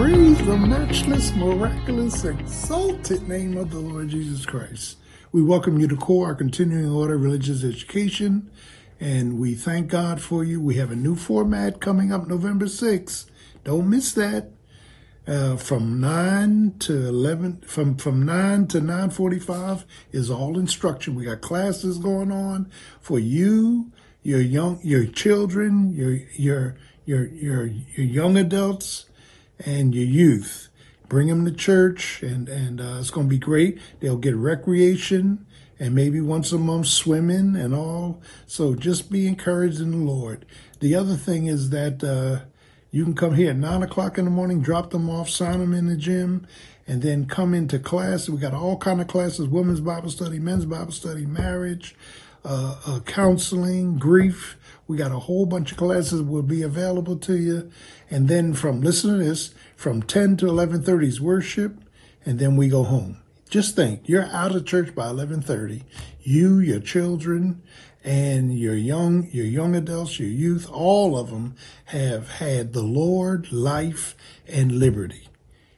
Praise the matchless, miraculous, exalted name of the Lord Jesus Christ. We welcome you to CORE, our continuing order religious education, and we thank God for you. We have a new format coming up November 6th. Don't miss that. Uh, from 9 to 11 from from 9 to 9:45 is all instruction we got classes going on for you your young your children your your your your your young adults and your youth bring them to church and and uh, it's going to be great they'll get recreation and maybe once a month swimming and all so just be encouraged in the lord the other thing is that uh, you can come here at 9 o'clock in the morning, drop them off, sign them in the gym, and then come into class. We got all kind of classes, women's Bible study, men's Bible study, marriage, uh, uh, counseling, grief. We got a whole bunch of classes will be available to you. And then from, listen to this, from 10 to 11.30 is worship, and then we go home. Just think, you're out of church by 11.30. You, your children, and your young your young adults your youth all of them have had the lord life and liberty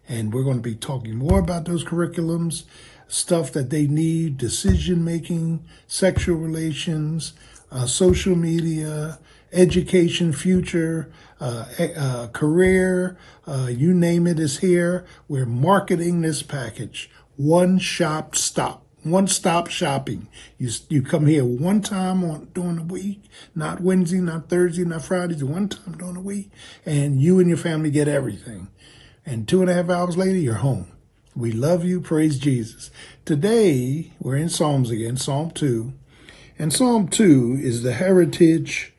and we're going to be talking more about those curriculums stuff that they need decision making sexual relations uh, social media education future uh, uh, career uh, you name it is here we're marketing this package one shop stop one stop shopping. You you come here one time on during the week, not Wednesday, not Thursday, not Fridays, one time during the week, and you and your family get everything. And two and a half hours later, you're home. We love you. Praise Jesus. Today, we're in Psalms again, Psalm 2. And Psalm 2 is the heritage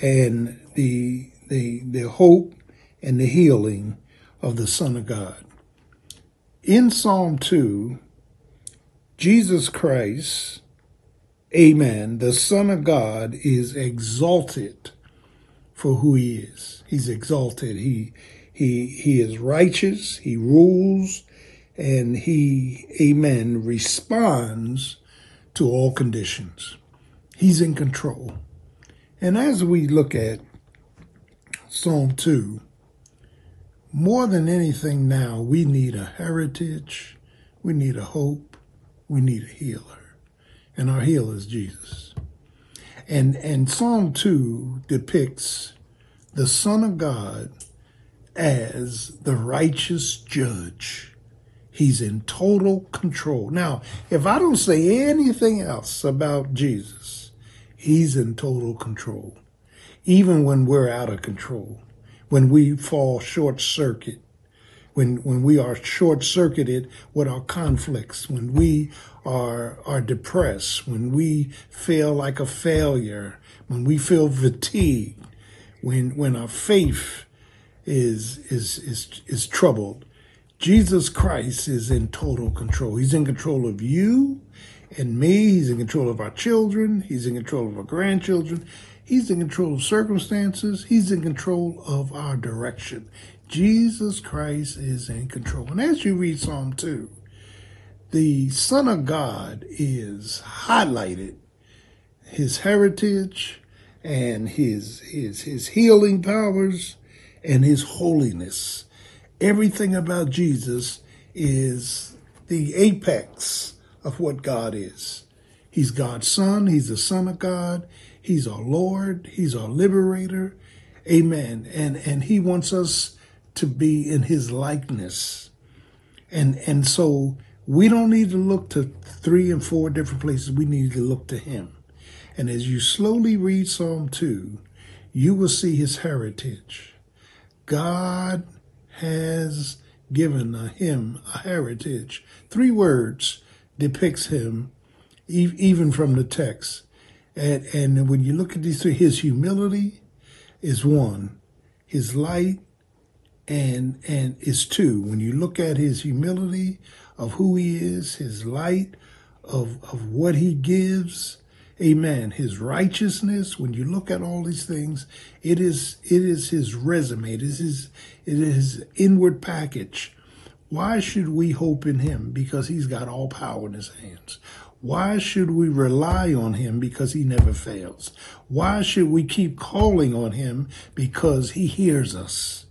and the, the, the hope and the healing of the Son of God. In Psalm 2, Jesus Christ, amen, the Son of God is exalted for who he is. He's exalted. He he he is righteous, he rules, and he, amen, responds to all conditions. He's in control. And as we look at Psalm 2, more than anything now, we need a heritage, we need a hope, we need a healer. And our healer is Jesus. And, and Psalm 2 depicts the Son of God as the righteous judge. He's in total control. Now, if I don't say anything else about Jesus, he's in total control. Even when we're out of control, when we fall short circuit, when when we are short circuited with our conflicts, when we are are depressed, when we feel like a failure, when we feel fatigued, when when our faith is is is is troubled, Jesus Christ is in total control. He's in control of you and me. He's in control of our children. He's in control of our grandchildren. He's in control of circumstances. He's in control of our direction. Jesus Christ is in control. And as you read Psalm 2, the Son of God is highlighted, his heritage and his, his, his healing powers and his holiness. Everything about Jesus is the apex of what God is. He's God's son. He's the son of God. He's our Lord. He's our liberator. Amen. And, and he wants us to be in his likeness. And and so we don't need to look to three and four different places. We need to look to him. And as you slowly read Psalm 2, you will see his heritage. God has given him a heritage. Three words depicts him even from the text. And, and when you look at these three, his humility is one, his light and and is two. When you look at his humility of who he is, his light of of what he gives, amen. His righteousness. When you look at all these things, it is it is his resume. It is his it is his inward package. Why should we hope in him? Because he's got all power in his hands. Why should we rely on him? Because he never fails. Why should we keep calling on him? Because he hears us.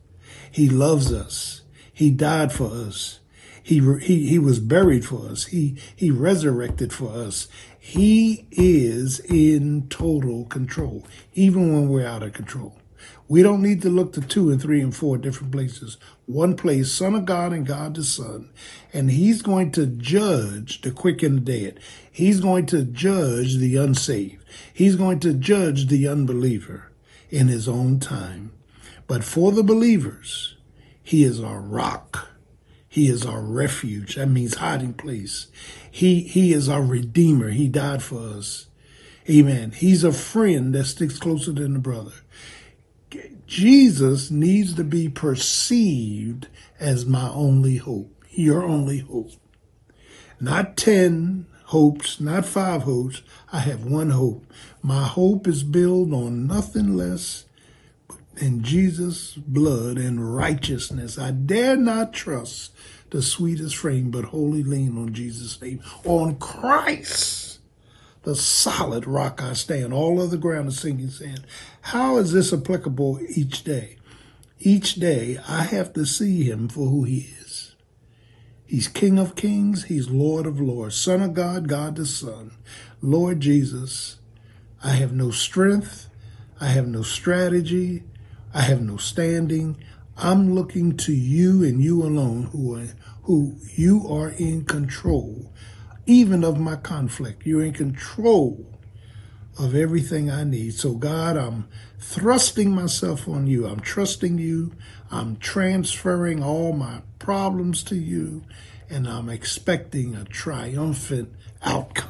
He loves us. He died for us. He, he, he was buried for us. He, he resurrected for us. He is in total control, even when we're out of control. We don't need to look to two and three and four different places. One place, Son of God and God the Son. And he's going to judge the quick and the dead. He's going to judge the unsaved. He's going to judge the unbeliever in his own time. But for the believers, he is our rock. He is our refuge. That means hiding place. He, he is our redeemer. He died for us. Amen. He's a friend that sticks closer than a brother. Jesus needs to be perceived as my only hope, your only hope. Not 10 hopes, not five hopes. I have one hope. My hope is built on nothing less than Jesus' blood and righteousness. I dare not trust the sweetest frame, but wholly lean on Jesus' name, on Christ the solid rock I stand. All other ground is sinking sand. How is this applicable each day? Each day I have to see him for who he is. He's King of kings. He's Lord of lords, Son of God, God the Son, Lord Jesus. I have no strength. I have no strategy. I have no standing. I'm looking to you and you alone who are, who you are in control even of my conflict. You're in control of everything I need. So, God, I'm thrusting myself on you. I'm trusting you. I'm transferring all my problems to you, and I'm expecting a triumphant outcome.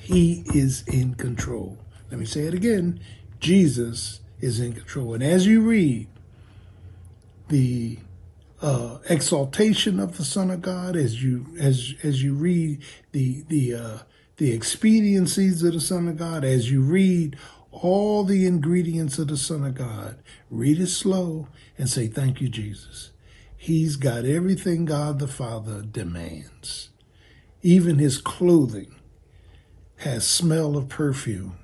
He is in control. Let me say it again Jesus is in control. And as you read the uh, exaltation of the Son of God, as you as as you read the the uh, the expediencies of the Son of God, as you read all the ingredients of the Son of God, read it slow and say, "Thank you, Jesus." He's got everything God the Father demands. Even his clothing has smell of perfume,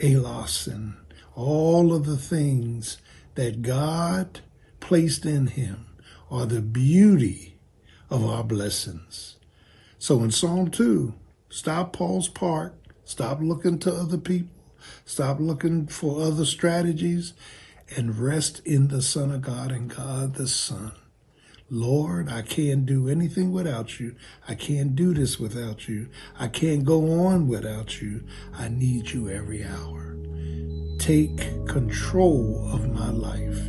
aloes, and all of the things that God placed in him are the beauty of our blessings. So in Psalm 2, stop Paul's part, stop looking to other people, stop looking for other strategies, and rest in the Son of God and God the Son. Lord, I can't do anything without you. I can't do this without you. I can't go on without you. I need you every hour. Take control of my life.